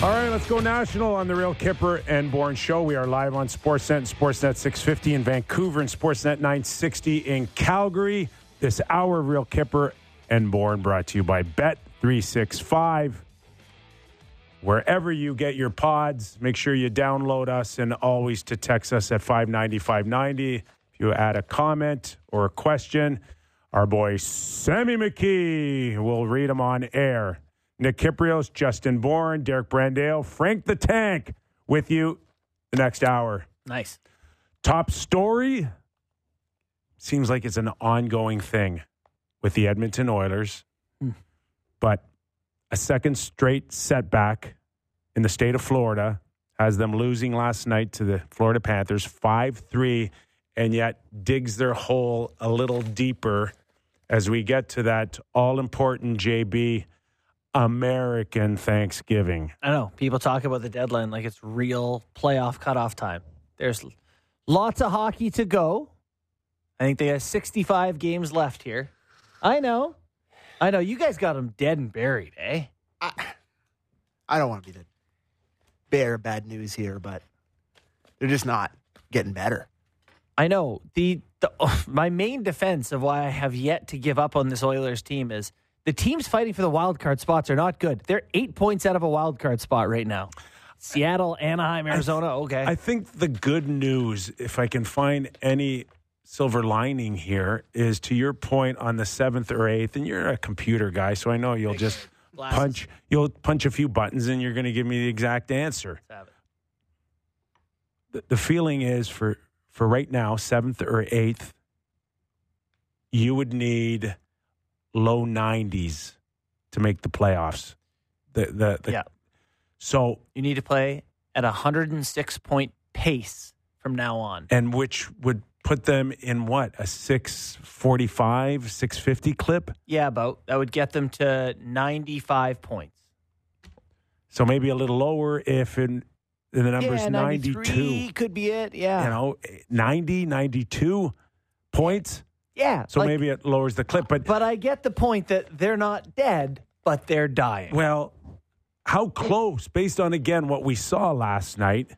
All right, let's go national on the Real Kyper and Bourne Show. We are live on Sportsnet and Sportsnet 650 in Vancouver and Sportsnet 960 in Calgary. This hour of Real Kyper and Bourne brought to you by Bet 365. Wherever you get your pods, make sure you download us and always to text us at 590 590. If you add a comment or a question, our boy Sammy McKee will read them on air. Nick Kypreos, Justin Bourne, Derek Brandale, Frank the Tank with you the next hour. Nice. Top story seems like it's an ongoing thing with the Edmonton Oilers, Hmm. but a second straight setback in the state of Florida has them losing last night to the Florida Panthers 5 3, and yet digs their hole a little deeper as we get to that all important JB American Thanksgiving. I know people talk about the deadline like it's real playoff cutoff time. There's lots of hockey to go. I think they have 65 games left here. I know. I know. You guys got them dead and buried, eh? I don't want to be the bearer of bad news here, but they're just not getting better. I know. The, the my main defense of why I have yet to give up on this Oilers team is the teams fighting for the wild card spots are not good. They're eight points out of a wild card spot right now. Seattle, Anaheim, Arizona. Okay. I think the good news, if I can find any silver lining here, is to your point on the seventh or eighth, and you're a computer guy, so I know you'll just Glasses. punch you'll punch a few buttons and you're going to give me the exact answer. Have it. The, the feeling is for for right now, seventh or eighth, you would need low nineties to make the playoffs. The the, the Yeah. so You need to play at a 106 point pace from now on. and which would put them in what a 645 650 clip Yeah, about that would get them to 95 points. so maybe a little lower if in, in the numbers yeah, 92 93 could be it. Yeah. you know 90 92 points yeah. so like- maybe it lowers the clip but But I get the point that they're not dead, but they're dying. well how close based on again what we saw last night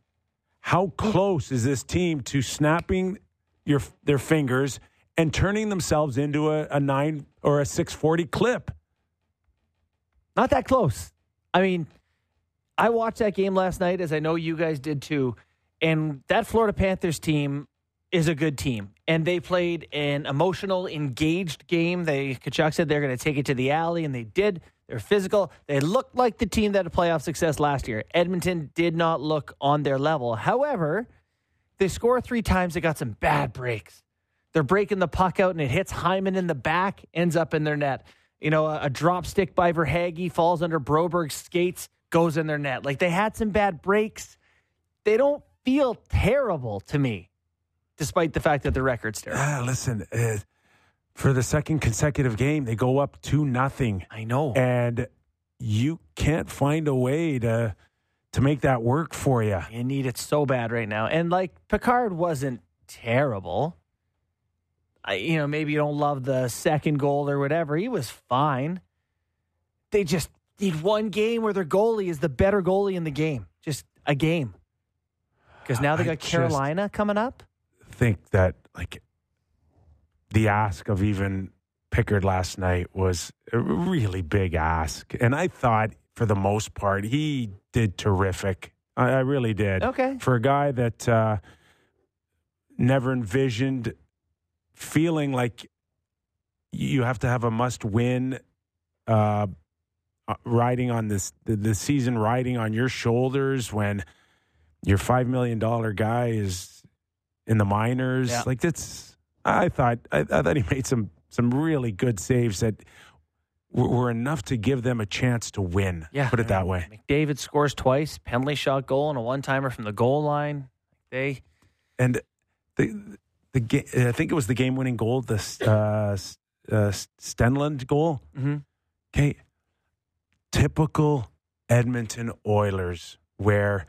how close is this team to snapping your their fingers and turning themselves into a, a 9 or a 640 clip Not that close. I mean, I watched that game last night, as I know you guys did too. And that Florida Panthers team is a good team. And they played an emotional, engaged game. They Tkachuk said they're going to take it to the alley, and they did. They're physical. They looked like the team that had playoff success last year. Edmonton did not look on their level. However, they score three times. They got some bad breaks. They're breaking the puck out and it hits Hyman in the back, ends up in their net. You know, a, a drop stick by Verhaeghe falls under Broberg's skates, goes in their net. Like they had some bad breaks. They don't feel terrible to me, despite the fact that the record's terrible. Ah, listen, uh, for the second consecutive game, they go up two nothing, I know. and you can't find a way to to make that work for you. You need it so bad right now. And like Pickard wasn't terrible. I, you know, maybe you don't love the second goal or whatever. He was fine. They just need one game where their goalie is the better goalie in the game. Just a game. Because now they I got just- Carolina coming up. Think that like the ask of even Pickard last night was a really big ask, and I thought for the most part he did terrific. I, I really did. Okay. for a guy that uh, never envisioned feeling like you have to have a must win uh, uh, riding on this the, the season riding on your shoulders when your five million dollar guy is in the minors Yeah. like that's I thought I, I thought he made some some really good saves that were, were enough to give them a chance to win Yeah. put it that way McDavid scores twice, penalty shot goal, and a one timer from the goal line. They and the the game. I think it was the game winning goal, the uh, uh, Stenlund goal. Mhm. Okay, typical Edmonton Oilers, where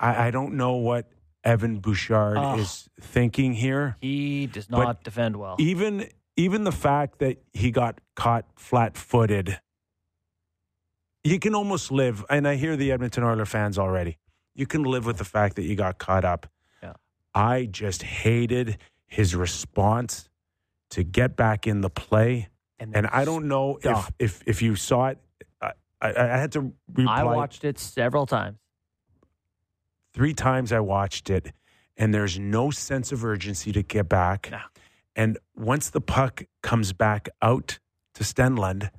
I, I don't know what Evan Bouchard Oh. is thinking here. he does But not defend well. Even even the fact that he got caught flat footed. you can almost live, and I hear the Edmonton Oilers fans already. You can live with the fact that you got caught up. Yeah. I just hated his response to get back in the play, and I don't know if if if you saw it. I, I, I had to reply I watched it several times. Three times. I watched it, and there's no sense of urgency to get back. No. And once the puck comes back out to Stenlund,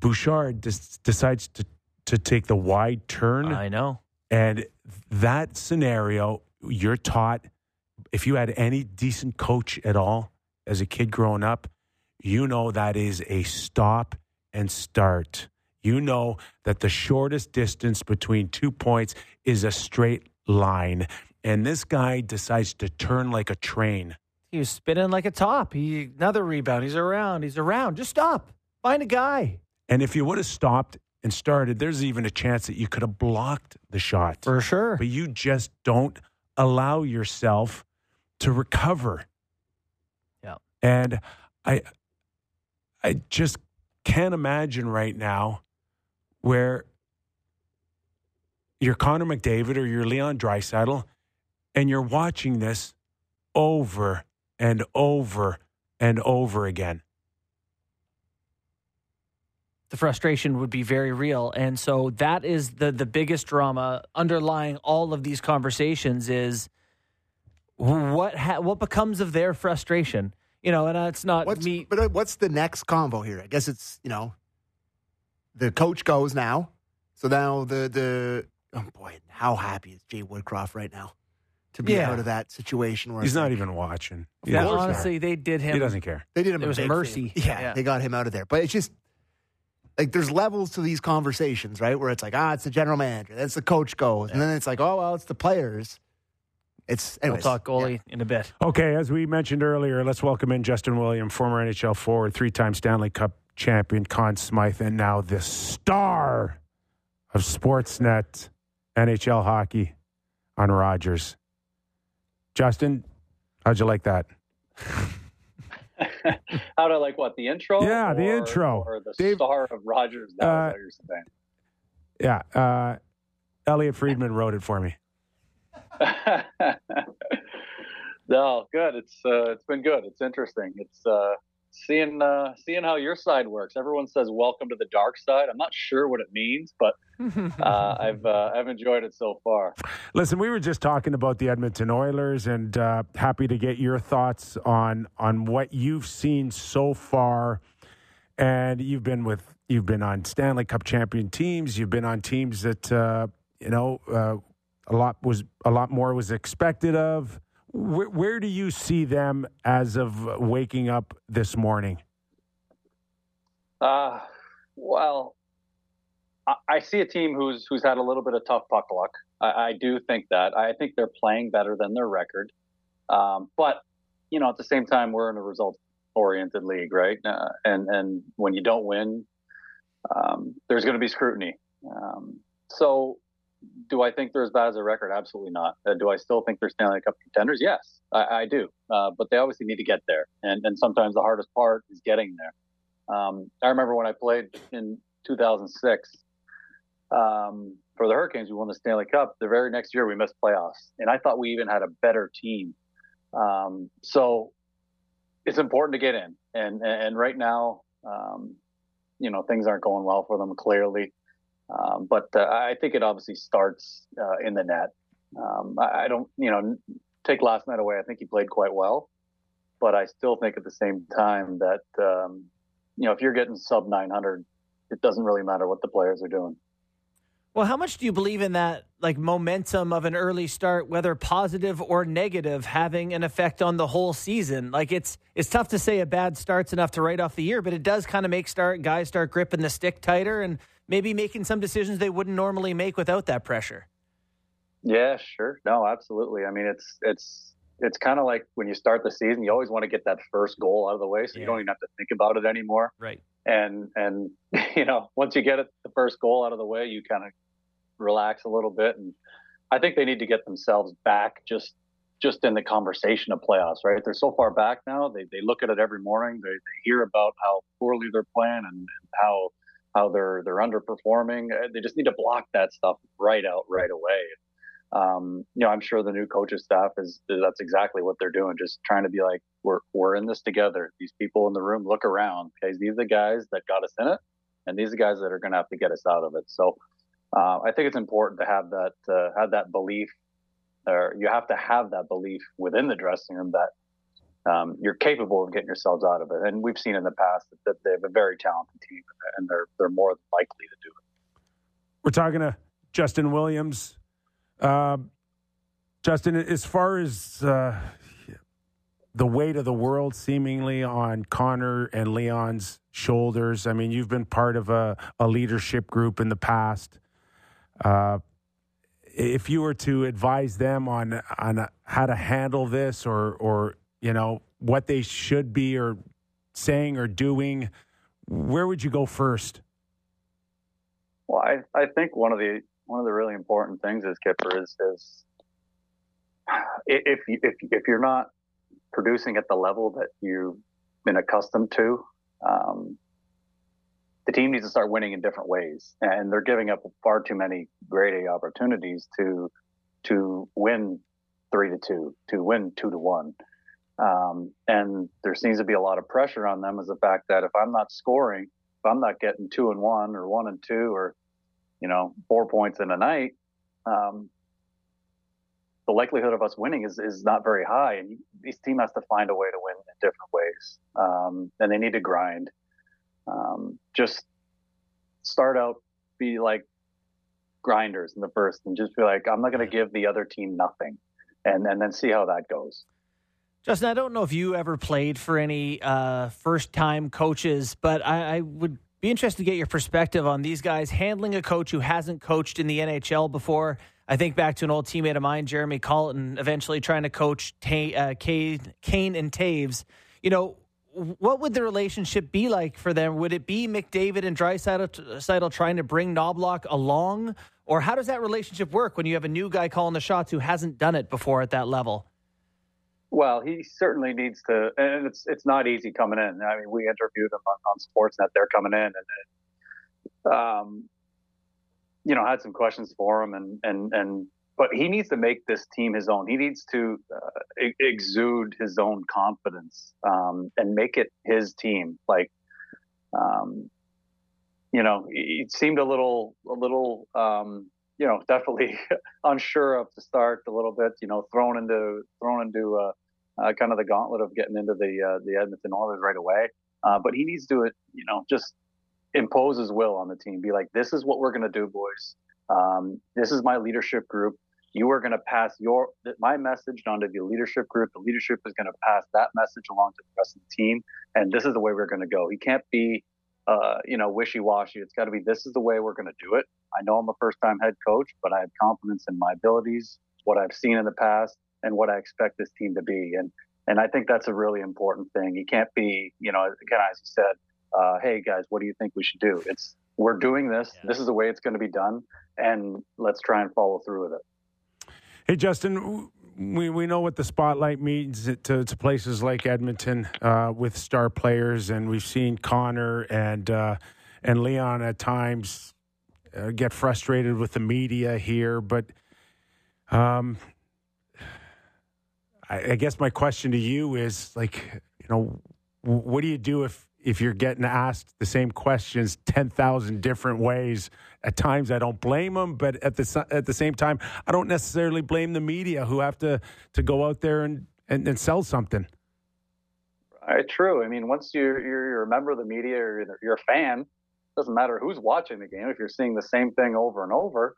Bouchard des- decides to, to take the wide turn. I know. And that scenario, you're taught, if you had any decent coach at all as a kid growing up, you know that is a stop and start. You know that the shortest distance between two points is a straight line. And this guy decides to turn like a train. He was spinning like a top. He another rebound. He's around. He's around. Just stop. Find a guy. And if you would have stopped and started, there's even a chance that you could have blocked the shot. For sure. but you just don't allow yourself to recover. Yeah. And I I just can't imagine right now where you're Connor McDavid or you're Leon Draisaitl and you're watching this over and over and over again. the frustration would be very real and so that is the the biggest drama underlying all of these conversations is what ha- what becomes of their frustration you know and uh, it's not What's, me But uh, what's the next convo here? I guess it's you know, the coach goes now. So now the the oh boy, how happy is Jay Woodcroft right now to be Yeah. out of that situation where He's not like, even watching. He that, doesn't honestly they did him he doesn't care. they did him It a was big mercy. favor. Yeah, Yeah. they got him out of there. But it's just like there's levels to these conversations, right? Where it's like ah, it's the general manager, that's the coach goes, and then it's like oh well, it's the players. It's we'll anyways, talk goalie yeah. in a bit Okay, as we mentioned earlier, let's welcome in Justin William, former NHL forward, three time Stanley Cup champion, Conn Smythe, and now the star of Sportsnet NHL hockey on Rogers. Justin, how'd you like that? How'd I like what the intro? Yeah, the intro. or the Dave- star of Rogers. Now, Uh, you're saying. Yeah, uh, Elliotte Friedman wrote it for me. no, good. It's uh, it's been good. It's interesting. It's uh, seeing uh, seeing how your side works. Everyone says "Welcome to the dark side." I'm not sure what it means, but uh, I've uh, I've enjoyed it so far. Listen, we were just talking about the Edmonton Oilers, and uh, happy to get your thoughts on on what you've seen so far. And you've been with you've been on Stanley Cup champion teams. You've been on teams that uh, you know uh, a lot was a lot more was expected of. Where, where do you see them as of waking up this morning? Uh, well, I, I see a team who's who's had a little bit of tough puck luck. I, I do think that. I think they're playing better than their record. Um, but you know, at the same time, we're in a result-oriented league, right? Uh, and and when you don't win, um, there's going to be scrutiny. Um, so, do I think they're as bad as a record? Absolutely not. Uh, do I still think they're Stanley Cup contenders? Yes, I, I do. Uh, but they obviously need to get there, and and sometimes the hardest part is getting there. Um, I remember when I played in 2006 um, for the Hurricanes, we won the Stanley Cup. The very next year, we missed playoffs, and I thought we even had a better team. Um, so it's important to get in, and and right now, um, you know, things aren't going well for them clearly. Um, but uh, I think it obviously starts uh, in the net. Um, I, I don't, you know, take last night away. I think he played quite well, but I still think at the same time that um, you know if you're getting sub 900, it doesn't really matter what the players are doing. Well, how much do you believe in that, like momentum of an early start, whether positive or negative, having an effect on the whole season? Like it's it's tough to say a bad start's enough to write off the year, but it does kind of make start guys start gripping the stick tighter and maybe making some decisions they wouldn't normally make without that pressure. Yeah, sure. No, absolutely. I mean, it's it's it's kind of like when you start the season, you always want to get that first goal out of the way, so Yeah. you don't even have to think about it anymore. Right. And and you know, once you get it, the first goal out of the way, you kind of relax a little bit. And I think they need to get themselves back just just in the conversation of playoffs. Right? They're so far back now. They they look at it every morning. They they hear about how poorly they're playing and, and how how they're they're underperforming. Uh, they just need to block that stuff right out right away. Um, you know, I'm sure the new coaches staff is that's exactly what they're doing, just trying to be like, we're we're in this together. These people in the room look around. Okay, these are the guys that got us in it, and these are the guys that are going to have to get us out of it. So, uh, I think it's important to have that uh, have that belief, or you have to have that belief within the dressing room that um, you're capable of getting yourselves out of it. And we've seen in the past that, that they have a very talented team, and they're they're more likely to do it. We're talking to Justin Williams. Uh, Justin, as far as uh, the weight of the world seemingly on Connor and Leon's shoulders, I mean, you've been part of a, a leadership group in the past. Uh, if you were to advise them on on how to handle this, or or you know what they should be or saying or doing, where would you go first? Well, I, I think one of the one of the really important things is Kyper is is if you, if if you're not producing at the level that you've been accustomed to, um, the team needs to start winning in different ways, and they're giving up far too many great A opportunities to to win three to two, to win two to one. Um, and there seems to be a lot of pressure on them as the fact that if I'm not scoring, if I'm not getting two and one or one and two or you know, four points in a night, um, the likelihood of us winning is, is not very high. And this team has to find a way to win in different ways. Um, and they need to grind. Um, just start out, be like grinders in the first and just be like, I'm not going to give the other team nothing. And, and then see how that goes. Justin, I don't know if you ever played for any uh, first time coaches, but I, I would be interested to get your perspective on these guys handling a coach who hasn't coached in the NHL before. I think back to an old teammate of mine, Jeremy Colliton, eventually trying to coach Ta- uh, Kane, Kane and Toews. You know, what would the relationship be like for them? Would it be McDavid and Draisaitl trying to bring Knoblauch along? Or how does that relationship work when you have a new guy calling the shots who hasn't done it before at that level? Well, he certainly needs to, and it's it's not easy coming in. I mean, we interviewed him on, on Sportsnet. They're coming in, and, um, you know, had some questions for him, and and and but he needs to make this team his own. He needs to uh, exude his own confidence um, and make it his team. Like, um, you know, he seemed a little a little um, you know, definitely unsure of the start a little bit. You know, thrown into thrown into uh, uh, kind of the gauntlet of getting into the uh, the Edmonton Oilers right away. Uh, but he needs to, you know, just impose his will on the team. Be like, this is what we're going to do, boys. Um, this is my leadership group. You are going to pass your my message on to the leadership group. The leadership is going to pass that message along to the rest of the team, and this is the way we're going to go. He can't be, uh, you know, wishy washy. It's got to be this is the way we're going to do it. I know I'm a first time head coach, but I have confidence in my abilities, what I've seen in the past, and what I expect this team to be. And and I think that's a really important thing. You can't be, you know, again as you said, uh, hey guys, what do you think we should do? It's we're doing this. Yeah. This is the way it's going to be done, and let's try and follow through with it. Hey Justin, we, we know what the spotlight means to, to places like Edmonton uh, with star players, and we've seen Connor and uh, and Leon at times uh, get frustrated with the media here, but um, I, I guess my question to you is like, you know, what do you do if if you're getting asked the same questions 10,000 different ways. At times I don't blame them, but at the at the same time I don't necessarily blame the media who have to to go out there and and, and sell something. Right, true. I mean, once you're you're a member of the media or you're a fan, it doesn't matter who's watching the game. If you're seeing the same thing over and over,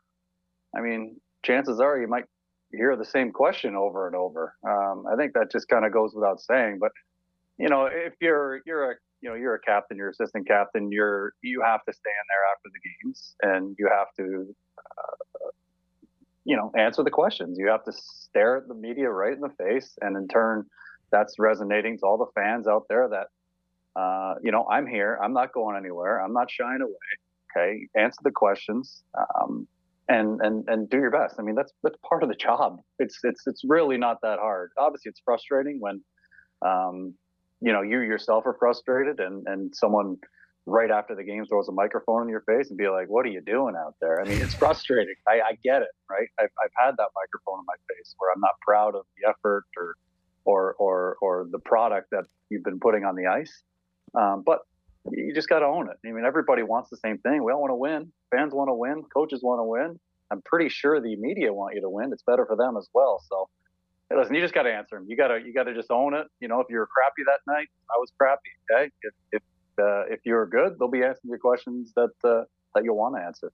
I mean, chances are you might hear the same question over and over. Um, I think that just kind of goes without saying. But you know, if you're you're a you know you're a captain, you're assistant captain, you're you have to stand there after the games, and you have to uh, you know answer the questions. You have to stare at the media right in the face, and in turn, that's resonating to all the fans out there that. Uh, you know, I'm here. I'm not going anywhere. I'm not shying away. Okay, answer the questions. Um, and and and do your best. I mean, that's that's part of the job. It's it's it's really not that hard. Obviously, it's frustrating when, um, you know, you yourself are frustrated and and someone right after the game throws a microphone in your face and be like, "What are you doing out there?" I mean, it's frustrating. I, I get it, right? I've, I've had that microphone in my face where I'm not proud of the effort or or or or the product that you've been putting on the ice. Um, but you just got to own it. I mean, everybody wants the same thing. We all want to win. Fans want to win. Coaches want to win. I'm pretty sure the media want you to win. It's better for them as well. So, hey, listen, you just got to answer them. You got to you got to just own it. You know, if you were crappy that night, I was crappy. Okay, if if uh, if you're good, they'll be answering your questions that uh, that you'll want to answer.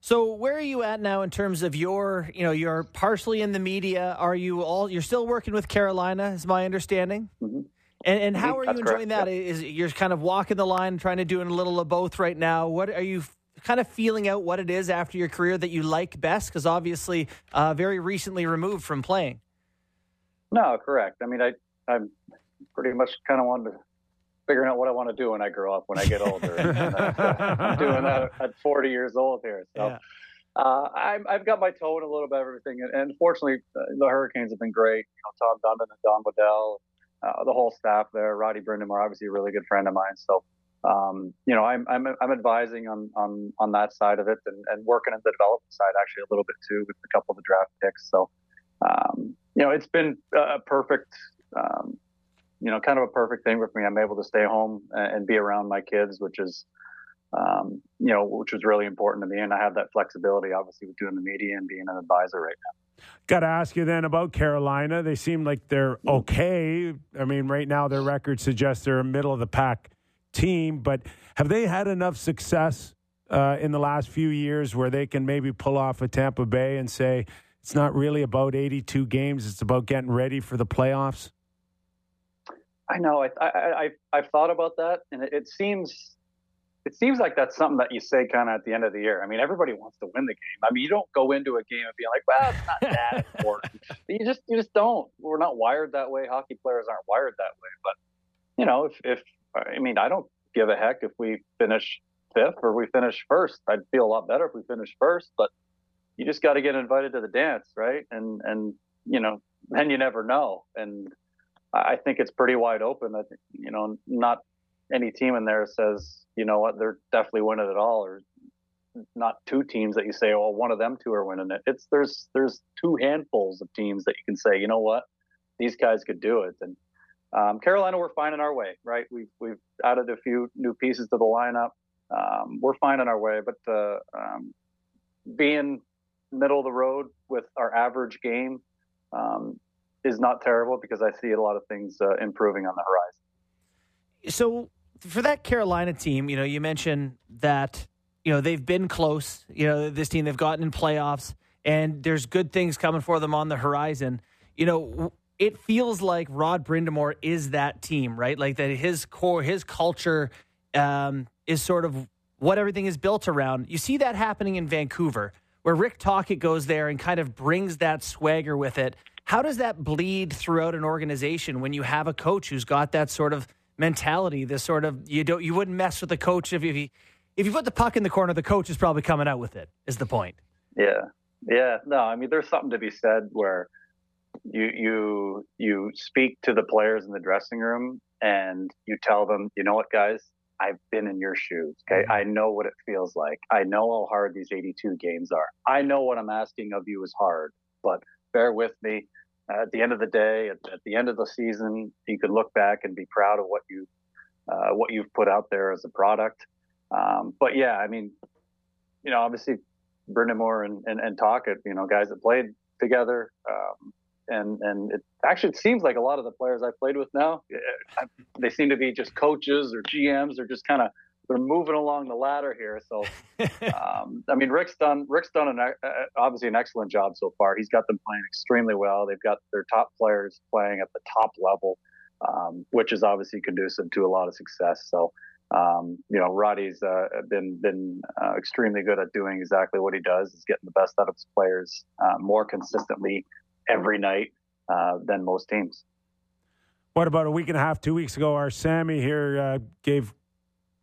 So where are you at now in terms of your, you know, you're partially in the media. Are you all? You're still working with Carolina, is my understanding. Mm-hmm. And, and how are That's you enjoying correct, that? Is you're kind of walking the line, trying to do a little of both right now. What are you kind of feeling out? What it is after your career that you like best? Because obviously, uh, very recently removed from playing. No, correct. I mean, I I'm pretty much kind of wanted to figuring out what I want to do when I grow up, when I get older. and, uh, I'm doing that at 40 years old here. So Yeah. uh, I'm, I've got my toe in a little bit of everything. And, and fortunately, uh, the Hurricanes have been great. You know, Tom Dundon and Don Waddell, uh, the whole staff there. Roddy Brind'Amour, obviously a really good friend of mine. So, um, you know, I'm, I'm, I'm advising on, on, on that side of it and, and working on the development side actually a little bit too with a couple of the draft picks. So, um, you know, it's been a perfect, um, you know, kind of a perfect thing with me. I'm able to stay home and, be around my kids, which is, um, you know, which was really important to me. And I have that flexibility, obviously, with doing the media and being an advisor right now. Got to ask you then about Carolina. They seem like they're okay. I mean, right now their record suggests they're a middle of the pack team, but have they had enough success uh, in the last few years where they can maybe pull off a Tampa Bay and say it's not really about 82 games, it's about getting ready for the playoffs? I know. I, I, I I've thought about that, and it, it seems it seems like that's something that you say kind of at the end of the year. I mean, everybody wants to win the game. I mean, you don't go into a game and be like, "Well, it's not that important." you just you just don't. We're not wired that way. Hockey players aren't wired that way. But you know, if if I mean, I don't give a heck if we finish fifth or we finish first. I'd feel a lot better if we finish first. But you just got to get invited to the dance, right? And and you know, then you never know. And I think it's pretty wide open. I think you know, not any team in there says, you know what, they're definitely winning it all, or not two teams that you say, oh, one of them two are winning it. It's there's there's two handfuls of teams that you can say, you know what, these guys could do it. And um, Carolina, we're finding our way, right? We've we've added a few new pieces to the lineup. Um, we're finding our way, but uh, um, being middle of the road with our average game um, is not terrible because I see a lot of things uh, improving on the horizon. So for that Carolina team, you know, you mentioned that you know they've been close. You know, this team they've gotten in playoffs, and there's good things coming for them on the horizon. You know, it feels like Rod Brind'Amour is that team, right? Like that his core, his culture um, is sort of what everything is built around. You see that happening in Vancouver, where Rick Tocchet goes there and kind of brings that swagger with it. How does that bleed throughout an organization when you have a coach who's got that sort of mentality? This sort of you don't you wouldn't mess with the coach if you if you put the puck in the corner, the coach is probably coming out with it. Is the point? Yeah, yeah. No, I mean, there's something to be said where you you you speak to the players in the dressing room and you tell them, you know what, guys, I've been in your shoes. Okay, mm-hmm. I know what it feels like. I know how hard these 82 games are. I know what I'm asking of you is hard, but bear with me. At the end of the day, at, at, the end of the season, you can look back and be proud of what you uh, what you've put out there as a product. Um, but yeah, I mean, you know, obviously, Brind'Amour and, and, and Tocchet, you know, guys that played together. Um, and and it actually it seems like a lot of the players I played with now, I, they seem to be just coaches or GMs. They're just kind of they're moving along the ladder here. So, um, I mean, Rick's done Rick's done an, uh, obviously an excellent job so far. He's got them playing extremely well. They've got their top players playing at the top level, um, which is obviously conducive to a lot of success. So. Um, you know, Roddy's uh, been been uh, extremely good at doing exactly what he does. Is getting the best out of his players uh, more consistently every night uh, than most teams. What about a week and a half, two weeks ago? Our Sammy here uh, gave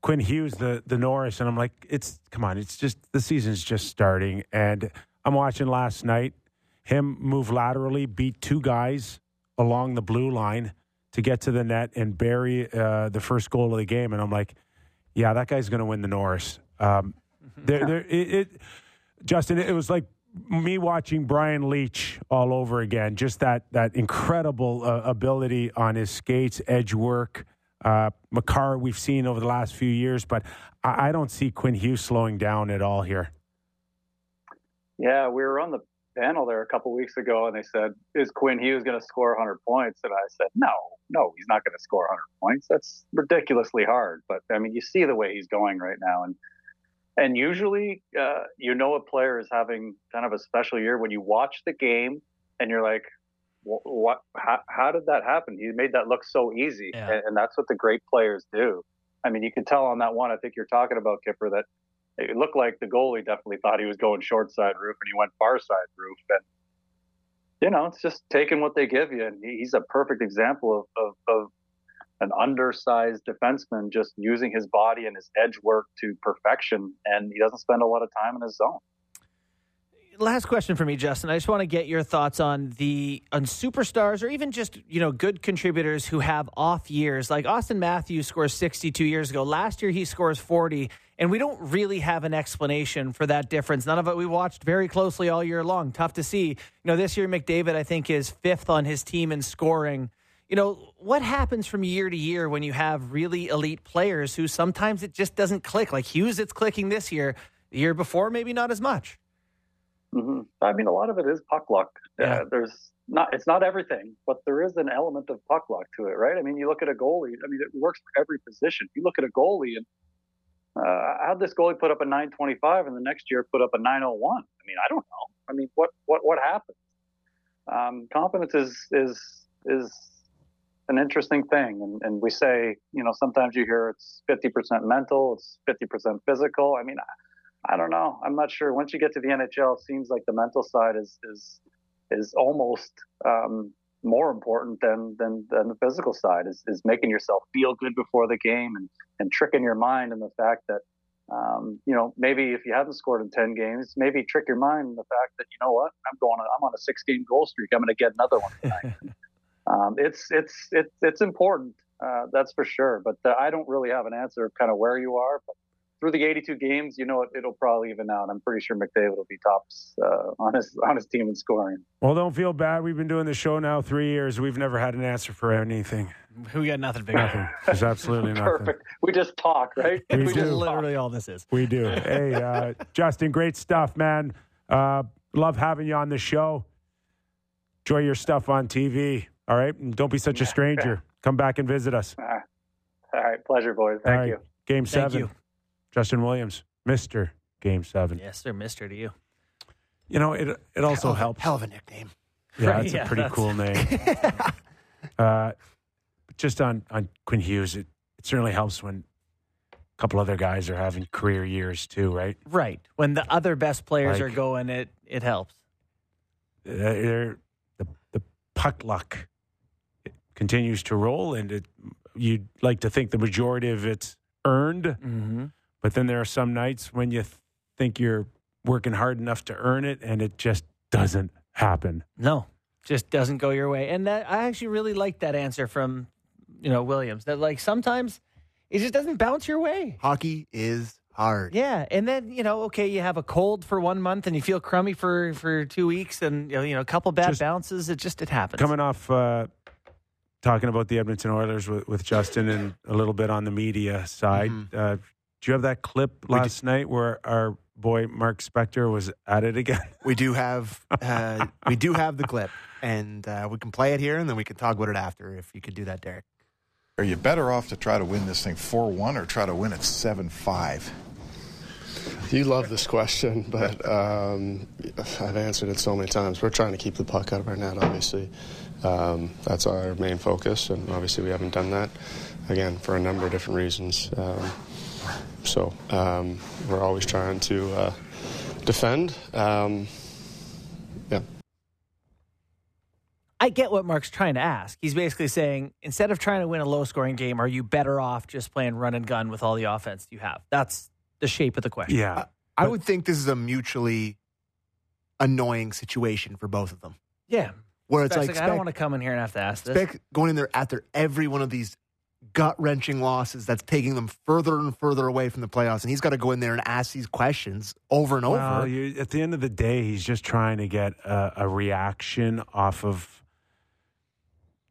Quinn Hughes the the Norris, and I'm like, it's come on, it's just the season's just starting, and I'm watching last night him move laterally, beat two guys along the blue line to get to the net and bury uh, the first goal of the game, and I'm like, Yeah, that guy's going to win the Norris. Um, there, there, it, it, Justin, it was like me watching Brian Leetch all over again. Just that that incredible uh, ability on his skates, edge work. Uh, Makar, we've seen over the last few years, but I, I don't see Quinn Hughes slowing down at all here. Yeah, we were on the panel there a couple weeks ago, and they said, "Is Quinn Hughes going to score 100 points?" And I said, "No, no, he's not going to score 100 points. That's ridiculously hard." But I mean, you see the way he's going right now, and and usually, uh, you know, a player is having kind of a special year when you watch the game and you're like, "What? How, how did that happen? He made that look so easy." Yeah. And, and that's what the great players do. I mean, you can tell on that one. I think you're talking about Kyper that it looked like the goalie definitely thought he was going short side roof and he went far side roof. And, you know, it's just taking what they give you. And he's a perfect example of, of, of an undersized defenseman just using his body and his edge work to perfection. And he doesn't spend a lot of time in his zone. Last question for me, Justin. I just want to get your thoughts on the on superstars or even just you know good contributors who have off years. Like Auston Matthews scores sixty two years ago. Last year he scores forty, and we don't really have an explanation for that difference. None of it we watched very closely all year long. Tough to see. You know, this year McDavid I think is fifth on his team in scoring. You know, what happens from year to year when you have really elite players who sometimes it just doesn't click? Like Hughes, it's clicking this year. The year before, maybe not as much. Hmm I mean, a lot of it is puck luck. Yeah. Uh, there's not, it's not everything, but there is an element of puck luck to it, right? I mean, you look at a goalie, I mean, it works for every position. You look at a goalie and uh, how'd this goalie put up a 925 and the next year put up a 901? I mean, I don't know. I mean, what, what, what happened? Um, confidence is, is, is an interesting thing. And, and we say, you know, sometimes you hear it's 50% mental, it's 50% physical. I mean, I don't know. I'm not sure. Once you get to the NHL, it seems like the mental side is is is almost um, more important than, than than the physical side. Is is making yourself feel good before the game and and tricking your mind in the fact that um, you know maybe if you haven't scored in ten games, maybe trick your mind in the fact that you know what I'm going on, I'm on a six game goal streak. I'm going to get another one tonight. um, it's it's it's it's important. Uh, that's for sure. But uh, I don't really have an answer of kind of where you are. But through the 82 games, you know, it, it'll probably even out. I'm pretty sure McDavid will be tops uh, on his on his team in scoring. Well, don't feel bad. We've been doing the show now three years. We've never had an answer for anything. We got nothing figured out. Nothing. There's absolutely nothing. Perfect. We just talk, right? We Which do. is literally all this is. We do. Hey, uh, Justin, great stuff, man. Uh, love having you on the show. Enjoy your stuff on TV. All right. And don't be such a stranger. Come back and visit us. All right, pleasure, boys. Thank All right. you. Game Thank seven. you. Justin Williams, Mr. Game seven. Yes, sir, Mister to you. You know, it it also hell, helps. Hell of a nickname. Yeah, it's yeah, a pretty that's- cool name. uh, just on, on Quinn Hughes, it, it certainly helps when a couple other guys are having career years too, right? Right. When the other best players Like- are going, it it helps. Uh, they're- the the puck luck continues to roll, and it, you'd like to think the majority of it's earned, Mm-hmm. But then there are some nights when you th- think you're working hard enough to earn it, and it just doesn't happen. No, just doesn't go your way. And that I actually really like that answer from you know Williams. That like sometimes it just doesn't bounce your way. Hockey is hard. Yeah, and then you know, okay, you have a cold for one month and you feel crummy for for two weeks, and you know, you know a couple bad Just bounces. It just it happens. Coming off uh, talking about the Edmonton Oilers with, with Justin and a little bit on the media side, Mhm. uh, do you have that clip We last night where our boy Mark Spector was at it again? We do have uh, we do have the clip, and uh, we can play it here, and then we can talk about it after. If you could do that, Derek. Are you better off to try to win this thing 4 1 or try to win it 7 5? You love this question, but um, I've answered it so many times. We're trying to keep the puck out of our net, obviously. Um, that's our main focus, and obviously we haven't done that, again, for a number of different reasons. Um, so um, we're always trying to uh, defend. Um, yeah. I get what Mark's trying to ask. He's basically saying instead of trying to win a low scoring game, are you better off just playing run and gun with all the offense you have? That's the shape of the question. Yeah. I But- would think this is a mutually annoying situation for both of them, Yeah. where it's Spec's like, I don't want to come in here and have to ask this. Spec going in there after every one of these gut wrenching losses that's taking them further and further away from the playoffs. And he's got to go in there and ask these questions over and Well, over. you, at the end of the day, he's just trying to get a, a reaction off of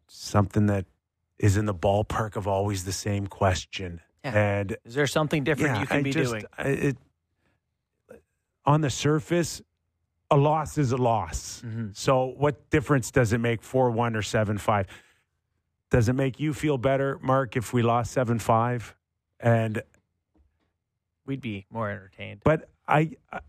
something that is in the ballpark of always the same question. Yeah. And Is there something different yeah, you can I be just, doing? I- it, on the surface, a loss is a loss. Mm-hmm. So, what difference does it make 4 1 or 7 5? Does it make you feel better, Mark, if we lost 7 5? And We'd be more entertained. but I, I-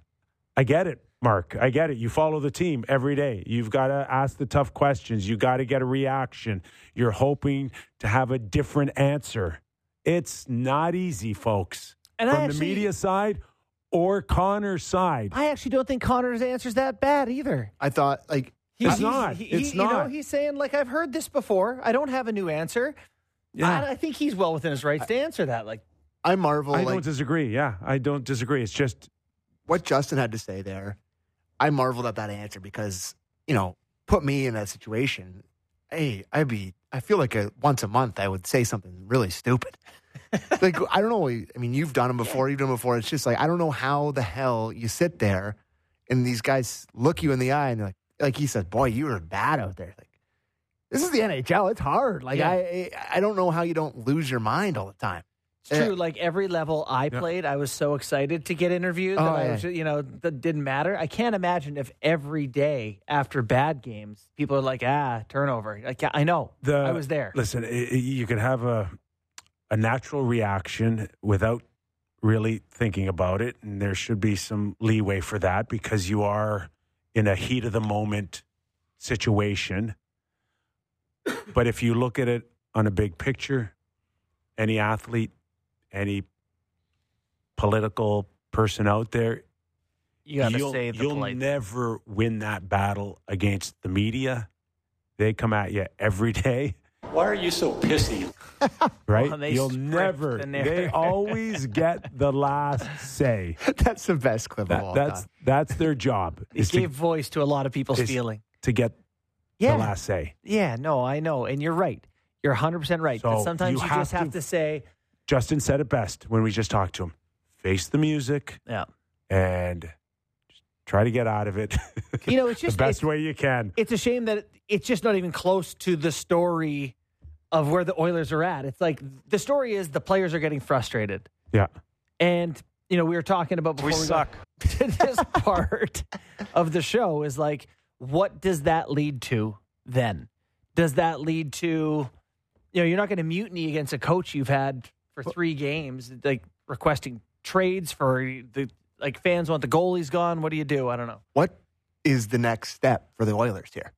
I get it, Mark. I get it. You follow the team every day. You've got to ask the tough questions. You got to get a reaction. You're hoping to have a different answer. It's not easy, folks. And From I the media side or Connor's side. I actually don't think Connor's answer's that bad either. I thought, like, He- It's he's- not. he- It's he- You know, not. he's saying like I've heard this before. I don't have a new answer. I, I think he's well within his rights to answer that. Like, I marvel. I like, don't disagree. Yeah, I don't disagree. It's just what Justin had to say there, I marveled at that answer because, you know, put me in that situation. Hey, I'd be, I feel like a, once a month I would say something really stupid. like, I don't know. I mean, you've done them before, you've done them before. It's just like, I don't know how the hell you sit there and these guys look you in the eye and they're like, like he said, boy, you were bad out there. Like, this is the NHL. It's hard. Like, Yeah. I, I don't know how you don't lose your mind all the time. it's Yeah. true. Like every level I Yeah. played, I was so excited to get interviewed Oh, that I yeah. was, you know, that didn't matter. I can't imagine if every day after bad games, people are like, ah, turnover. Like, yeah, I know. the. I was there. Listen, i i- you can have a a natural reaction without really thinking about it, and there should be some leeway for that because you are in a heat of the moment situation. But if you look at it on a big picture, any athlete, any political person out there, You got to you'll, say the you'll polite. never win that battle against the media. They come at you every day, Why are you so pissy? right? Well, they you'll never. the They always get the last say. That's the best clip of all that's time. that's their job it is gave to, voice to a lot of people's is- feeling. to get Yeah. the last say. Yeah, no, I know. And you're right. You're 100% right. So but sometimes you you, have just have to- to say, Justin said it best when we just talked to him. Face the music yeah. and just try to get out of it You know, it's just the best way you can. it's a shame that it's just not even close to the story of where the Oilers are at. It's like the story is the players are getting frustrated. Yeah. And, you know, we were talking about before we, got to this part of the show is like, what does that lead to then? Does that lead to, you know, you're not going to mutiny against a coach you've had for three games, like requesting trades for the, like fans want the goalies gone. What do you do? I don't know. What is the next step for the Oilers here?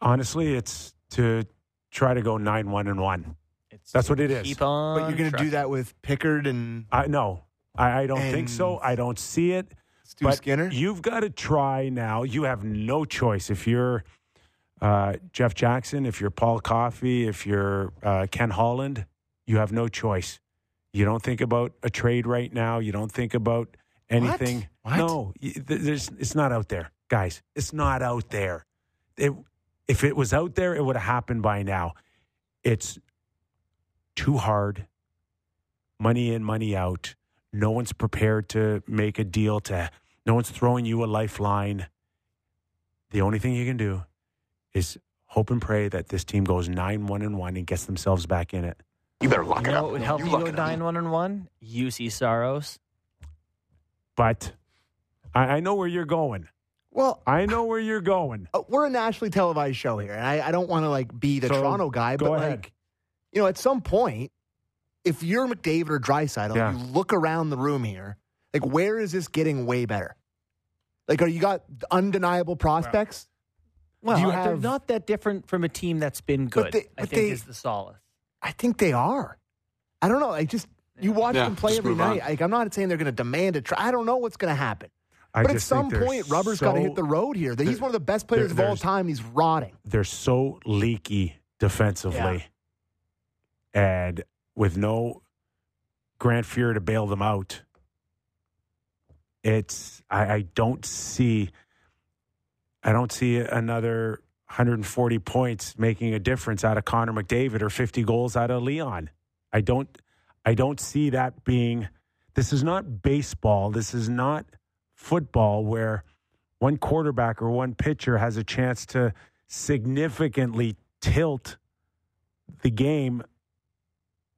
Honestly, it's to try to go nine one and one. It's That's what it is. keep on. But you're going to do that with Pickard and I no, I, I don't think so. I don't see it. Stu but Skinner. you've got to try now. You have no choice if you're uh, Jeff Jackson, if you're Paul Coffey, if you're uh, Ken Holland. You have no choice. You don't think about a trade right now. You don't think about anything. What? No, there's, it's not out there, guys. It's not out there. It, if it was out there, it would have happened by now. It's too hard. Money in, money out. No one's prepared to make a deal to no one's throwing you a lifeline. The only thing you can do is hope and pray that this team goes 9 1 and 1 and gets themselves back in it. You better lock You it know up. what would help you, lock go it up. nine one and one? Juuse Saros. But I, I know where you're going. well, I know where you're going. uh, we're a nationally televised show here, and I, I don't want to like be the So, Toronto guy, but ahead. like, you know, at some point, if you're McDavid or Draisaitl, Yeah. you look around the room here, like, where is this getting way better? Like, are you got undeniable prospects? Well, you they're not that different from a team that's been good. they- I think they- is the solace. I think they are. I don't know. I just you watch Yeah, them play every night. Like, I'm not saying they're going to demand a try. I don't know what's going to happen. I but at some point, rubber's got to hit the road here. He's one of the best players of all time. He's rotting. They're so leaky defensively. And with no Grant Fuhr to bail them out, it's I, I don't see I don't see another 140 points making a difference out of Connor McDavid or 50 goals out of Leon. I don't I don't see that being this is not baseball. This is not football where one quarterback or one pitcher has a chance to significantly tilt the game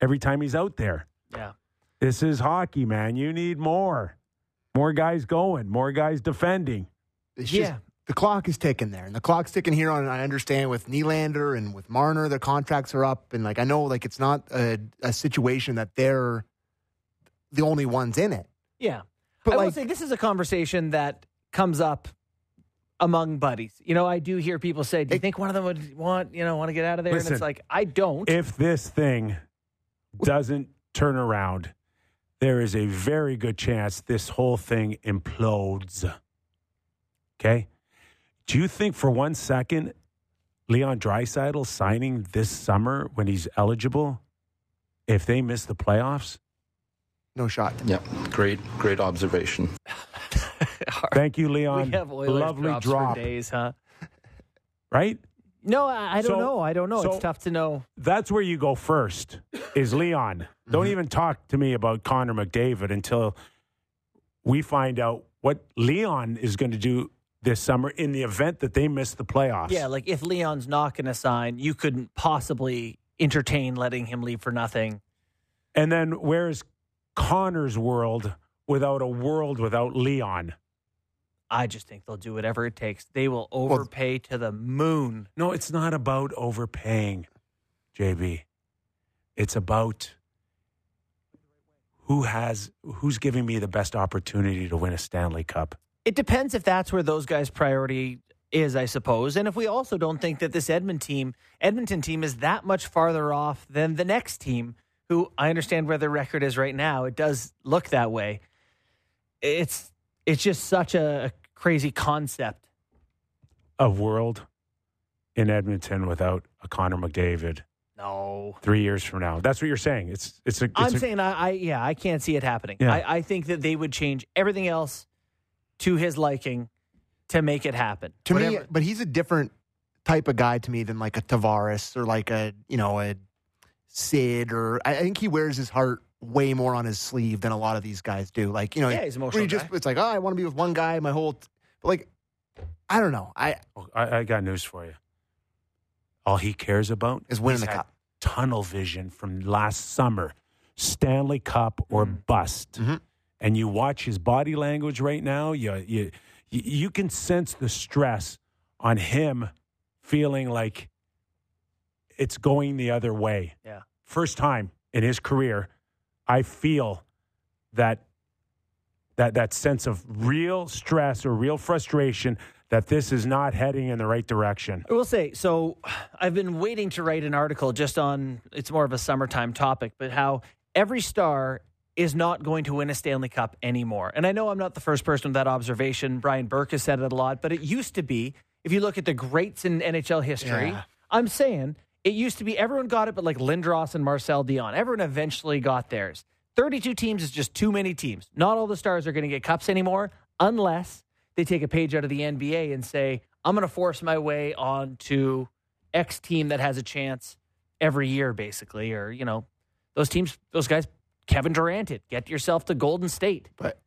every time he's out there. Yeah. This is hockey, man. You need more. More guys going, more guys defending. It's Yeah. just the clock is ticking there, and the clock's ticking here. On I understand with Nylander and with Marner, their contracts are up, and like I know, like it's not a, a situation that they're the only ones in it. Yeah. But I will say this is a conversation that comes up among buddies. You know, I do hear people say, "Do you It- think one of them would want, you know, want to get out of there?" and it's like, I don't. If this thing doesn't turn around, there is a very good chance this whole thing implodes. Okay? Do you think for one second Leon Draisaitl signing this summer when he's eligible, if they miss the playoffs? No shot. Yep, great, great observation. Thank you, Leon. we have Oilers Lovely drops drop, for days, huh? right? No, I, I don't So- know. I don't know. so- it's tough to know. That's where you go first. Is Leon? Don't mm-hmm. even talk to me about Connor McDavid until we find out what Leon is going to do this summer in the event that they miss the playoffs. Yeah, like if Leon's not going to sign, you couldn't possibly entertain letting him leave for nothing. And then where's Connor's world without a world without Leon? I just think they'll do whatever it takes. They will overpay to the moon. No, it's not about overpaying, JB. It's about who has who's giving me the best opportunity to win a Stanley Cup. It depends if that's where those guys' priority is, I suppose. And if we also don't think that this Edmonton team, Edmonton team is that much farther off than the next team, who I understand where their record is right now. It does look that way. It's it's just such a crazy concept. A world in Edmonton without a Connor McDavid No. three years from now. That's what you're saying. It's it's a. It's I'm a- saying I, I yeah, I can't see it happening. Yeah. I, I think that they would change everything else to his liking to make it happen. To me, but he's a different type of guy to me than like a Tavares or like a you know a Sid or I I think he wears his heart way more on his sleeve than a lot of these guys do. Like you know, Yeah, he's an emotional you just guy. it's like oh I want to be with one guy my whole, t-. but like I don't know I I, I got news for you. All he cares about Is winning he's the had cup. Tunnel vision from last summer, Stanley Cup or Mm. bust. Mhm. And you watch his body language right now. You you you can sense the stress on him, feeling like it's going the other way. Yeah. First time in his career, I feel that that that sense of real stress or real frustration that this is not heading in the right direction. I will say, so I've been waiting to write an article just on it's more of a summertime topic, but how every star is not going to win a Stanley Cup anymore. And I know I'm not the first person with that observation. Brian Burke has said it a lot, but it used to be, if you look at the greats in NHL history, Yeah. I'm saying it used to be everyone got it, but like Lindros and Marcel Dionne. Everyone eventually got theirs. 32 teams is just too many teams. Not all the stars are going to get cups anymore unless they take a page out of the NBA and say, I'm going to force my way on to X team that has a chance every year, basically. Or, you know, those teams, those guys, Kevin Durant it. Get yourself to Golden State. but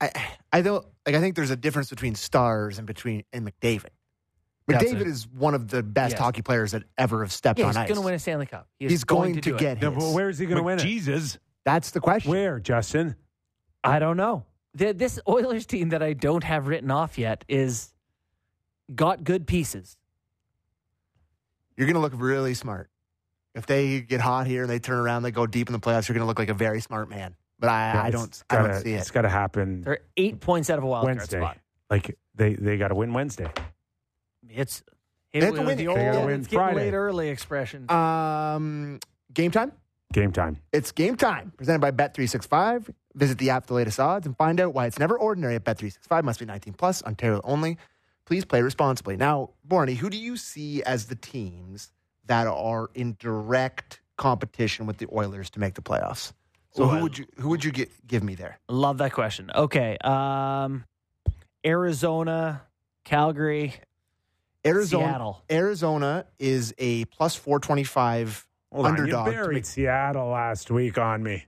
I I don't like I think there's a difference between stars and between and McDavid. McDavid is one of the best Yes. hockey players that ever have stepped Yeah, on he's ice. He's going to win a Stanley Cup. He He's going, to, do it. get his. Yeah, but where is he going to win it? Jesus. That's the question. Where, Justin? I don't know. The, this Oilers team that I don't have written off yet is got good pieces. You're going to look really smart. If they get hot here and they turn around, they go deep in the playoffs. You're going to look like a very smart man. But I, Yeah, I don't. I gotta- don't see it. It's got to happen They're eight points out of a wild card Wednesday. spot. Like they they got to win Wednesday. It's They have to it- win the old They gotta win it's Friday. late early expression. Um, game time. Game time. It's game time. Presented by Bet365. Visit the app for the latest odds and find out why it's never ordinary at Bet365. Must be 19 plus. Ontario only. Please play responsibly. Now, Borny, who do you see as the teams that are in direct competition with the Oilers to make the playoffs? So Ooh, who would you who would you get, give me there? Love that question. Okay. Um, Arizona, Calgary. Arizona. Seattle. Arizona is a plus four twenty five Hold on, underdog. You to buried make- Seattle last week on me.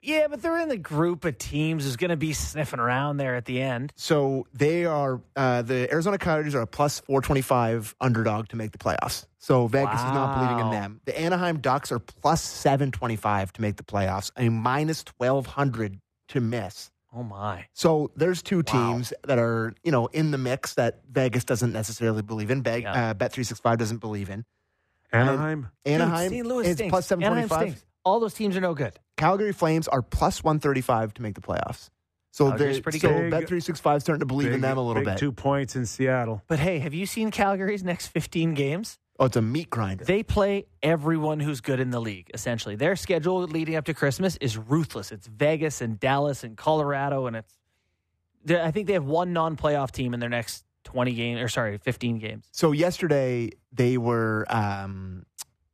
Yeah, but they're in the group of teams who's going to be sniffing around there at the end. So they are uh, the Arizona Coyotes are a plus four twenty five underdog to make the playoffs. So Vegas is not believing in them. The Anaheim Ducks are plus seven twenty five to make the playoffs, a minus twelve hundred to miss. Oh my! So there's two Wow. teams that are you know in the mix that Vegas doesn't necessarily believe in. Beg, Yeah. uh, Bet three six five doesn't believe in. Anaheim. Anaheim St. Louis is stinks. plus seven twenty Anaheim five. stinks. All those teams are no good. Calgary Flames are plus one thirty five to make the playoffs. So Calgary's they're pretty so good. Bet three six five starting to believe in them a little big bit. Two points in Seattle. But hey, have you seen Calgary's next 15 games? Oh, it's a meat grinder. They play everyone who's good in the league, essentially. Their schedule leading up to Christmas is ruthless. It's Vegas and Dallas and Colorado, and it's. I think they have one non playoff team in their next 20 games, or sorry, 15 games. So yesterday they were um,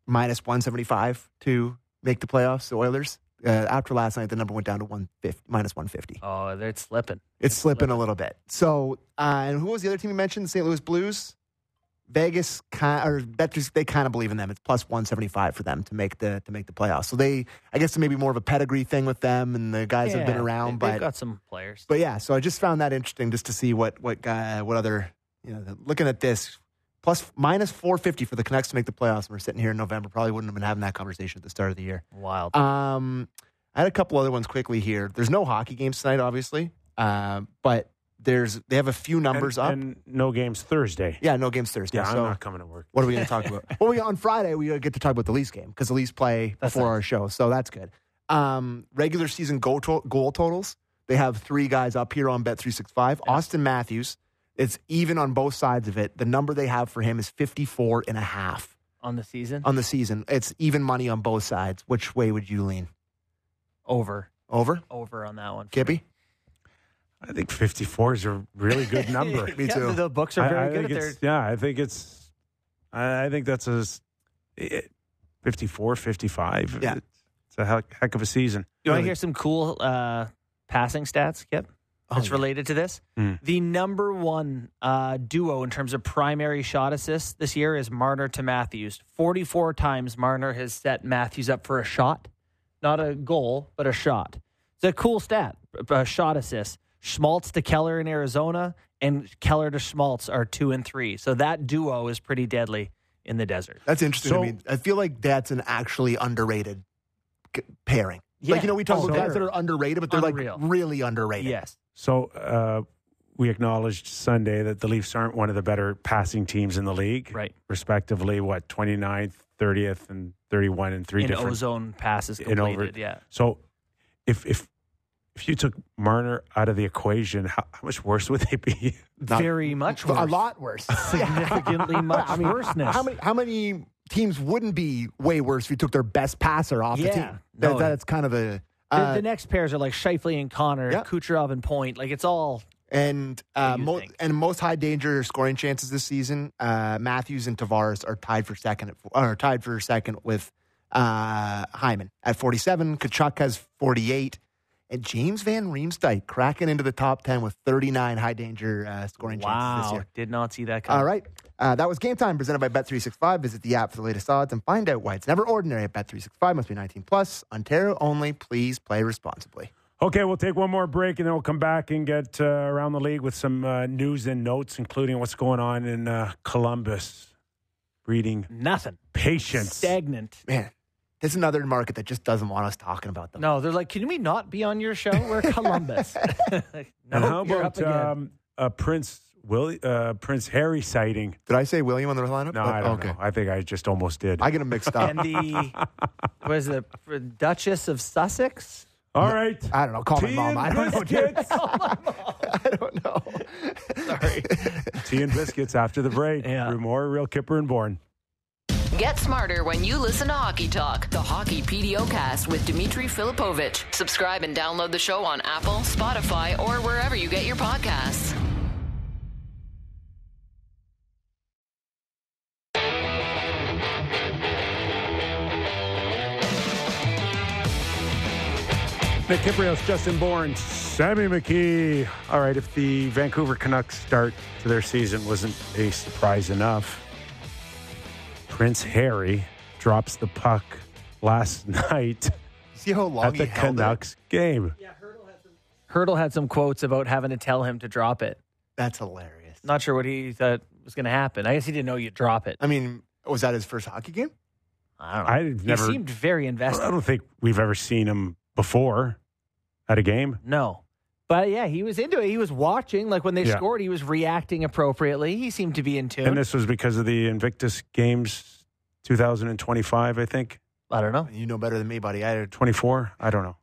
minus 175 to make the playoffs, the Oilers. Uh, after last night, the number went down to 150, minus 150. Oh, they're slipping. It's slipping a little bit. So, uh, and who was the other team you mentioned? The St. Louis Blues. Vegas kind or Betris, they kind of believe in them. It's plus 175 for them to make the to make the playoffs. So they, I guess, maybe more of a pedigree thing with them, and the guys have been around. they- but They've got some players. but yeah, so I just found that interesting just to see what what guy what other you know looking at this plus minus four fifty for the Canucks to make the playoffs. And We're sitting here in November, probably wouldn't have been having that conversation at the start of the year. Wild. Um, I had a couple other ones quickly here. There's no hockey games tonight, obviously, um, but there's they have a few numbers and, up. and no games Thursday. yeah, no games Thursday. Yeah, I'm so not coming to work. what are we going to talk about? well, we on Friday we get to talk about the Leafs game because the Leafs play That's before nice. our show, so that's good. Um, regular season goal, to- goal totals. They have three guys up here on Bet three six five. Auston Matthews. It's even on both sides of it. The number they have for him is 54 and a half on the season. on the season. It's even money on both sides. Which way would you lean? over. Over, Over on that one. for Kippy? I think 54 is a really good number. Me Yeah, too. the, the books are I- very I good at think their. it's- Yeah, I think it's. I I think that's a s- it- 54, 55. Yeah. It's, it's a heck, heck of a season. You want to really- hear some cool uh, passing stats, Kip? Oh, That's yeah. related to this. Hmm. The number one uh, duo in terms of primary shot assists this year is Marner to Matthews. 44 times Marner has set Matthews up for a shot. Not a goal, but a shot. It's a cool stat. A shot assist. Schmaltz to Keller in Arizona and Keller to Schmaltz are two and three. So that duo is pretty deadly in the desert. That's interesting So- to me. I feel like that's an actually underrated pairing. Yeah. Like, you know, we talk Oh, about guys that are underrated, but they're Unreal. like really underrated. Yes. So uh, we acknowledged Sunday that the Leafs aren't one of the better passing teams in the league. Right. Respectively, what, 29th, 30th, and 31 in three in different. ozone passes in completed. over- yeah. So if, if, if you took Marner out of the equation, how, how much worse would they be? Not- Very much worse. A lot worse. Significantly much I mean, worseness. How many, how many teams wouldn't be way worse if you took their best passer off the Yeah. team? That, No. that's kind of a. The, Uh, the next pairs are like Scheifele and Connor, Yeah. Kucherov and Point. Like it's all and uh, mo- and most high danger scoring chances this season, uh, Matthews and Tavares are tied for second. At, or tied for second with uh, Hyman at 47. Tkachuk has 48. And James Van Riemsdyk cracking into the top 10 with 39 high danger uh, scoring chances this wow. year. Did not see that coming. All right. Uh, that was Game Time presented by Bet365. Visit the app for the latest odds and find out why it's never ordinary at Bet365. Must be 19 plus. Ontario only. Please play responsibly. Okay, we'll take one more break and then we'll come back and get uh, around the league with some uh, news and notes, including what's going on in uh, Columbus, breeding Nothing. patience. Stagnant. Man, there's another market that just doesn't want us talking about them. No, they're like, can we not be on your show? We're Columbus. no, and how about um, a Prince Willie, uh, Prince Harry sighting? Did I say William on the lineup? No, I don't okay. know. I think I just almost did. I get them mixed up. and the what is it, Duchess of Sussex? All right. I don't know. Call my mom. and I don't know. dude. biscuits. I don't know. Sorry. Tea and biscuits after the break. Yeah. More real Kyper and Bourne. Get smarter when you listen to Hockey Talk, the Hockey PDO cast with Dimitri Filipovic. Subscribe and download the show on Apple, Spotify, or wherever you get your podcasts. Nick Kypreos, Justin Bourne, Sammy McKee. All right, if the Vancouver Canucks start to their season wasn't a surprise enough, Prince Harry drops the puck last night See how long at the he held it? Canucks game. Hurdle had some quotes about having to tell him to drop it. That's hilarious. Not sure what he thought was going to happen. I guess he didn't know you'd drop it. I mean, was that his first hockey game? I don't know. I've he seemed very invested. I don't think we've ever seen him before at a game. No. But yeah, he was into it. He was watching. Like when they Yeah. scored, he was reacting appropriately. He seemed to be in tune. And this was because of the Invictus Games 2025, I think. I don't know. You know better than me, buddy. I 24? I don't know.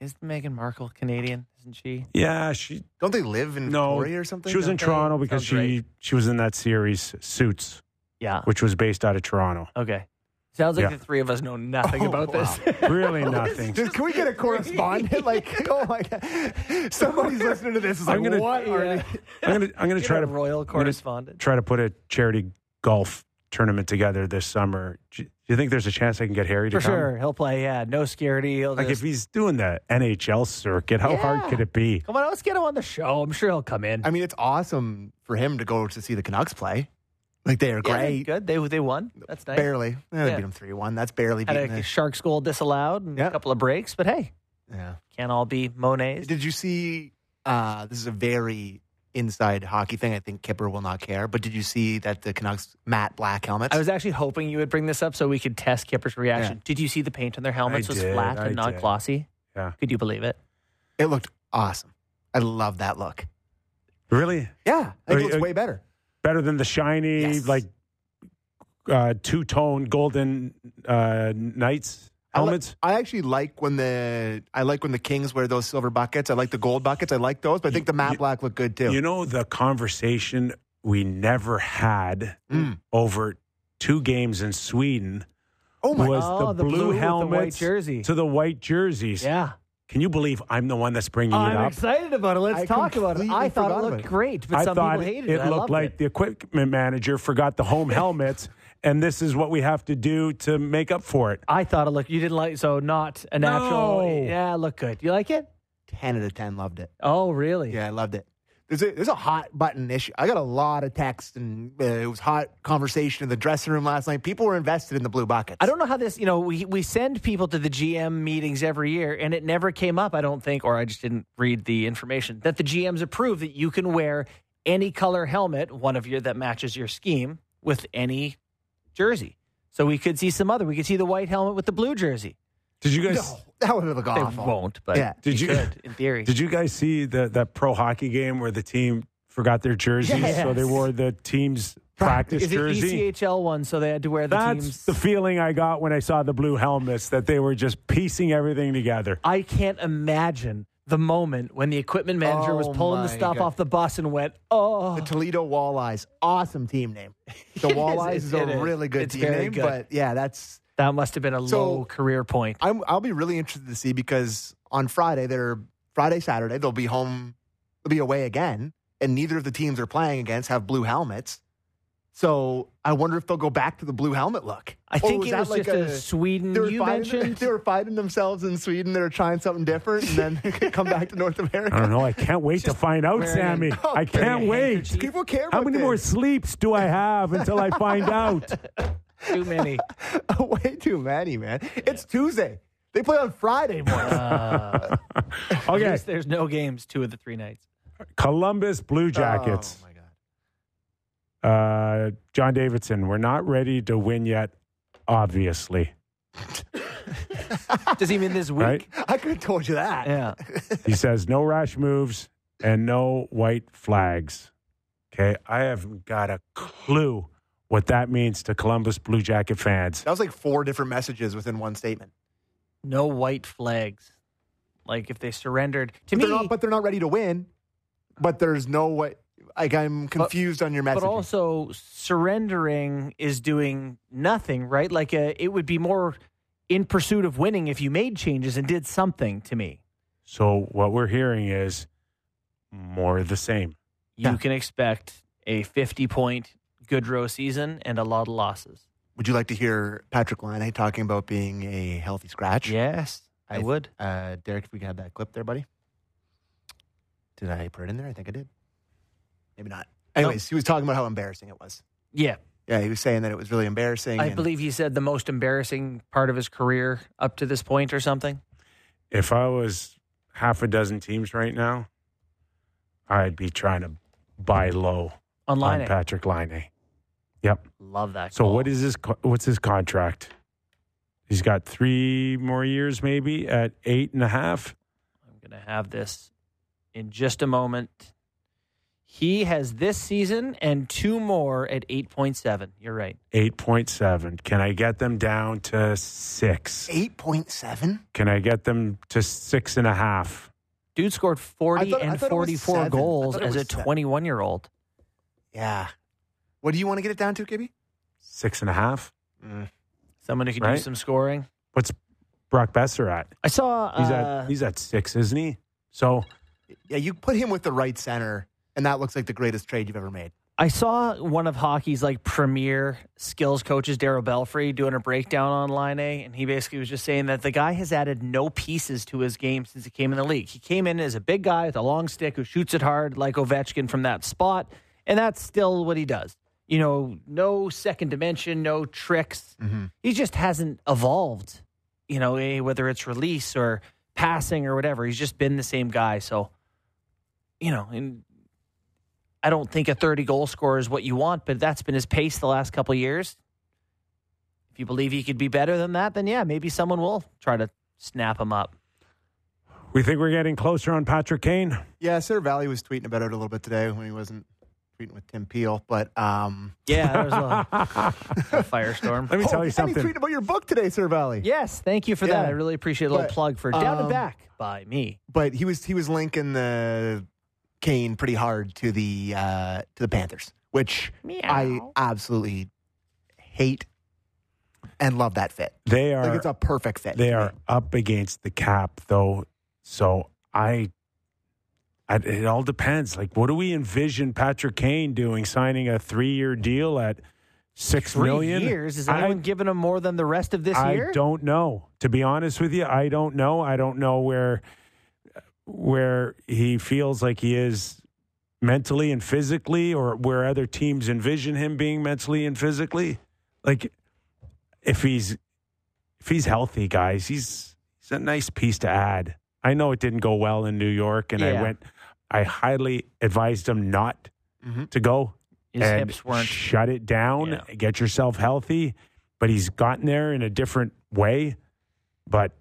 Is Meghan Markle Canadian? Isn't she? Yeah, she don't they live in no, Victoria or something? She was in Don't they? Toronto because Sounds she right. she was in that series Suits, Yeah. which was based out of Toronto. Okay. Sounds like Yeah. the three of us know nothing Oh, about wow. this. Really nothing. Dude, can we get a correspondent? like, oh my god, somebody's listening to this. Is like, I'm gonna- what are Yeah. they? I'm gonna I'm gonna Get try a to royal I'm gonna correspondent. try to put a charity golf tournament together this summer. Do you, do you think there's a chance I can get Harry to For come? sure. He'll play, yeah. No scaredy. He'll Like just, if he's doing the NHL circuit, how hard could it be? Come on, let's get him on the show. I'm sure he'll come in. I mean, it's awesome for him to go to see the Canucks play. Like they are Yeah, great. good. They they won. That's nice. Barely. Eh, they Yeah. beat them three one. That's barely Had beating a the. Sharks goal disallowed and Yeah. a couple of breaks, but hey, Yeah. can't all be Monets. Did you see? Uh, this is a very inside hockey thing. I think Kyper will not care. But did you see that the Canucks matte black helmets? I was actually hoping you would bring this up so we could test Kyper's reaction. Did you see the paint on their helmets I was did, flat I and not did. glossy? Yeah. Could you believe it? it looked awesome. I love that look. Really? Yeah, I think Are it looks you- way better. Better than the shiny, Yes. like uh, two tone golden uh, Knights I li- helmets? I actually like when the I like when the Kings wear those silver buckets. I like the gold buckets. I like those, but I think the matte you- black look good too. You know the conversation we never had Mm. over two games in Sweden oh my! was Oh, the, the blue blue, with the white helmets jersey. to the white jerseys. Yeah. Can you believe I'm the one that's bringing it up? I'm up? excited about it. Let's I talk about it. completely I thought it forgot looked it. great, but I some thought people hated it. it I looked like it. the equipment manager forgot the home helmets, and this is what we have to do to make up for it. I thought it looked. You didn't like so not a natural. No. Yeah, look good. You like it? ten out of ten loved it. Oh, really? Yeah, I loved it. There's a there's a hot button issue. I got a lot of text and uh, it was hot conversation in the dressing room last night. People were invested in the blue buckets. I don't know how this. You know, we we send people to the GM meetings every year, and it never came up. I don't think, or I just didn't read the information that the GMs approve that you can wear any color helmet, one of your that matches your scheme, with any jersey. So we could see some other. We could see the white helmet with the blue jersey. Did you guys? No, that would look They awful. won't, but Yeah. Did you- could, in theory? Did you guys see the, that pro hockey game where the team forgot their jerseys, so they wore the team's practice Is it E? ECHL one? So they had to wear the That's team's. the feeling I got when I saw the blue helmets that they were just piecing everything together. I can't imagine the moment when the equipment manager was Oh pulling the stuff God. off the bus and went, "Oh, The Toledo Walleyes, awesome team name. The Walleyes It is, is a is. really good It's team name, good. but yeah, that's that must have been a So- low career point." I'm, I'll be really interested to see because on Friday they're Friday Saturday they'll be home, they'll be away again, and neither of the teams they're playing against have blue helmets. So I wonder if they'll go back to the blue helmet look. I Or think oh, it was like just a, Sweden. they were You fighting, mentioned they were fighting themselves in Sweden. They were trying something different, and then come back to North America. I don't know. I can't wait to find out, wearing a- Sammy. Oh, I can't wait. People care. How about many more sleeps do I have until I find out? Too many. Way too many, man. It's Tuesday. They play on Friday, boys. Uh, Okay, there's, there's no games two of the three nights. Columbus Blue Jackets. Oh my god. Uh, John Davidson, we're not ready to win yet, obviously. Does he mean this week? Right? I could have told you that. Yeah. He says no rash moves and no white flags. Okay, I haven't got a clue what that means to Columbus Blue Jacket fans. That was like four different messages within one statement. No white flags. Like if they surrendered to But me, they're not, but they're not ready to win. But there's no way. Like I'm confused on your message. but also surrendering is doing nothing, right? Like uh it would be more in pursuit of winning if you made changes and did something to me. So what we're hearing is more of the same. You Yeah. can expect a 50 point Gaudreau season and a lot of losses. Would you like to hear Patrik Laine talking about being a healthy scratch? Yes, I I- would. Uh, Derek, if we could have that clip there, buddy. Did I put it in there? I think I did. Maybe not. Anyways, he was talking about how embarrassing it was. Yeah. Yeah, he was saying that it was really embarrassing. I and- believe he said the most embarrassing part of his career up to this point or something. If I was half a dozen teams right now, I'd be trying to buy low Online on Patrik Laine. Yep. Love that. So call. what is his? co- What's his contract? He's got three more years, maybe at eight and a half. I'm going to have this in just a moment. He has this season and two more at 8.7. You're right. Eight point seven. Can I get them down to six? 8.7? Can I get them to six and a half? Dude scored 40 thought- and thought it was 44 goals as a 21 year old. Yeah. What do you want to get it down to, Gibby? Six and a half. Someone who can Right. do some scoring. What's Brock Boeser at? I saw. He's uh, at he's at six, isn't he? So Yeah, you put him with the right center, and that looks like the greatest trade you've ever made. I saw one of hockey's like premier skills coaches, Darryl Belfry, doing a breakdown on Line A, and he basically was just saying that the guy has added no pieces to his game since he came in the league. He came in as a big guy with a long stick who shoots it hard like Ovechkin from that spot, and that's still what he does. You know, no second dimension, no tricks. He just hasn't evolved. You know, eh, whether it's release or passing or whatever, he's just been the same guy. So, you know, and I don't think a 30 goal scorer is what you want, but that's been his pace the last couple of years. If you believe he could be better than that, then yeah, maybe someone will try to snap him up. we think we're getting closer on Patrick Kane. Yeah, Seravalli was tweeting about it a little bit today when he wasn't tweeting with Tim Peel, but um, Yeah, that was a, a firestorm. Let me tell you Oh, And he something. tweeted about your book today, Seravalli. Yes, thank you for that. I really appreciate a little But, plug for Down and um, Back by me. But he was he was linking the Kane pretty hard to the uh, to the Panthers, which I Meow. absolutely hate and love that fit. They are Like it's a perfect fit. They to are me. up against the cap, though. So I, I, it all depends. Like, what do we envision Patrick Kane doing? Signing a three-year deal at six Three million? years. Is I- anyone giving him more than the rest of this I year? I don't know. To be honest with you, I don't know. I don't know where where he feels like he is mentally and physically, or where other teams envision him being mentally and physically. Like, if he's if he's healthy, guys, he's he's a nice piece to add. I know it didn't go well in New York, and I went. I highly advised him not Mhm. to go His and hips weren't. shut it down, Yeah. get yourself healthy. But he's gotten there in a different way. But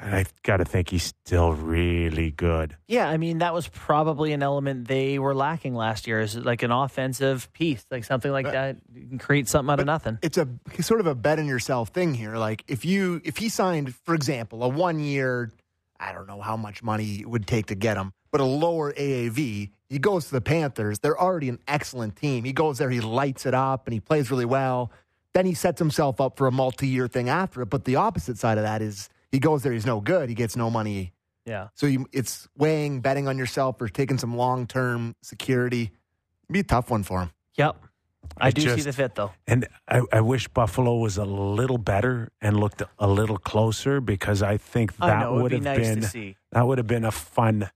I got to think he's still really good. Yeah, I mean that was probably an element they were lacking last year, is like an offensive piece, like something like that. You can create something out of nothing. it's a it's sort of a bet on yourself thing here. Like if you if he signed, for example, a one year, I don't know how much money it would take to get him, but a lower AAV, he goes to the Panthers. They're already an excellent team. He goes there, he lights it up, and he plays really well. Then he sets himself up for a multi year thing after it. But the opposite side of that is he goes there, he's no good, he gets no money. Yeah. So you, it's weighing betting on yourself or taking some long term security. It'd be a tough one for him. Yep. I, I do see the fit though. And I, I wish Buffalo was a little better and looked a little closer because I think I that know it'd would be have nice been to see. that would have been a fun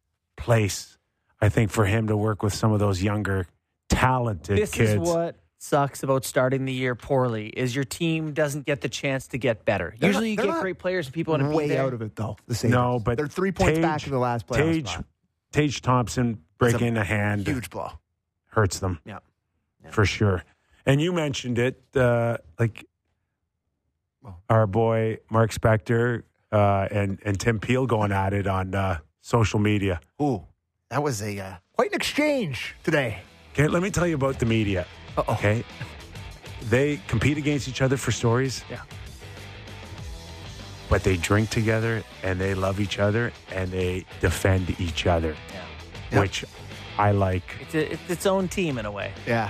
place. I think for him to work with some of those younger, talented This kids. is what sucks about starting the year poorly is your team doesn't get the chance to get better. They're Usually not- you get great players and people want to be way there. out of it though. The Sabres. No, but they're three points back Tage- in the last playoff Tage, spot. Tage Thompson breaking a, hand Huge blow. hurts them. Yeah. Yeah. for sure. And you mentioned it, uh, like our boy Mark Spector uh, and and Tim Peel going at it on uh, social media. Ooh, that was a uh, quite an exchange today. Okay, let me tell you about the media. Okay, they compete against each other for stories. Yeah. But they drink together and they love each other and they defend each other, Yeah. Yeah. which I like. It's, a, it's its own team in a way. Yeah,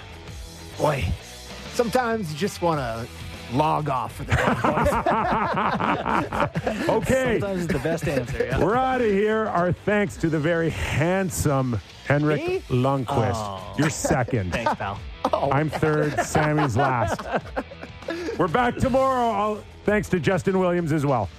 boy. Sometimes you just want to log off for the Okay. Sometimes it's the best answer. Yeah. We're out of here. Our thanks to the very handsome Henrik Me? Lundqvist. Oh. You're second. Thanks, pal. Oh. I'm third. Sammy's last. We're back tomorrow. I'll, thanks to Justin Williams as well.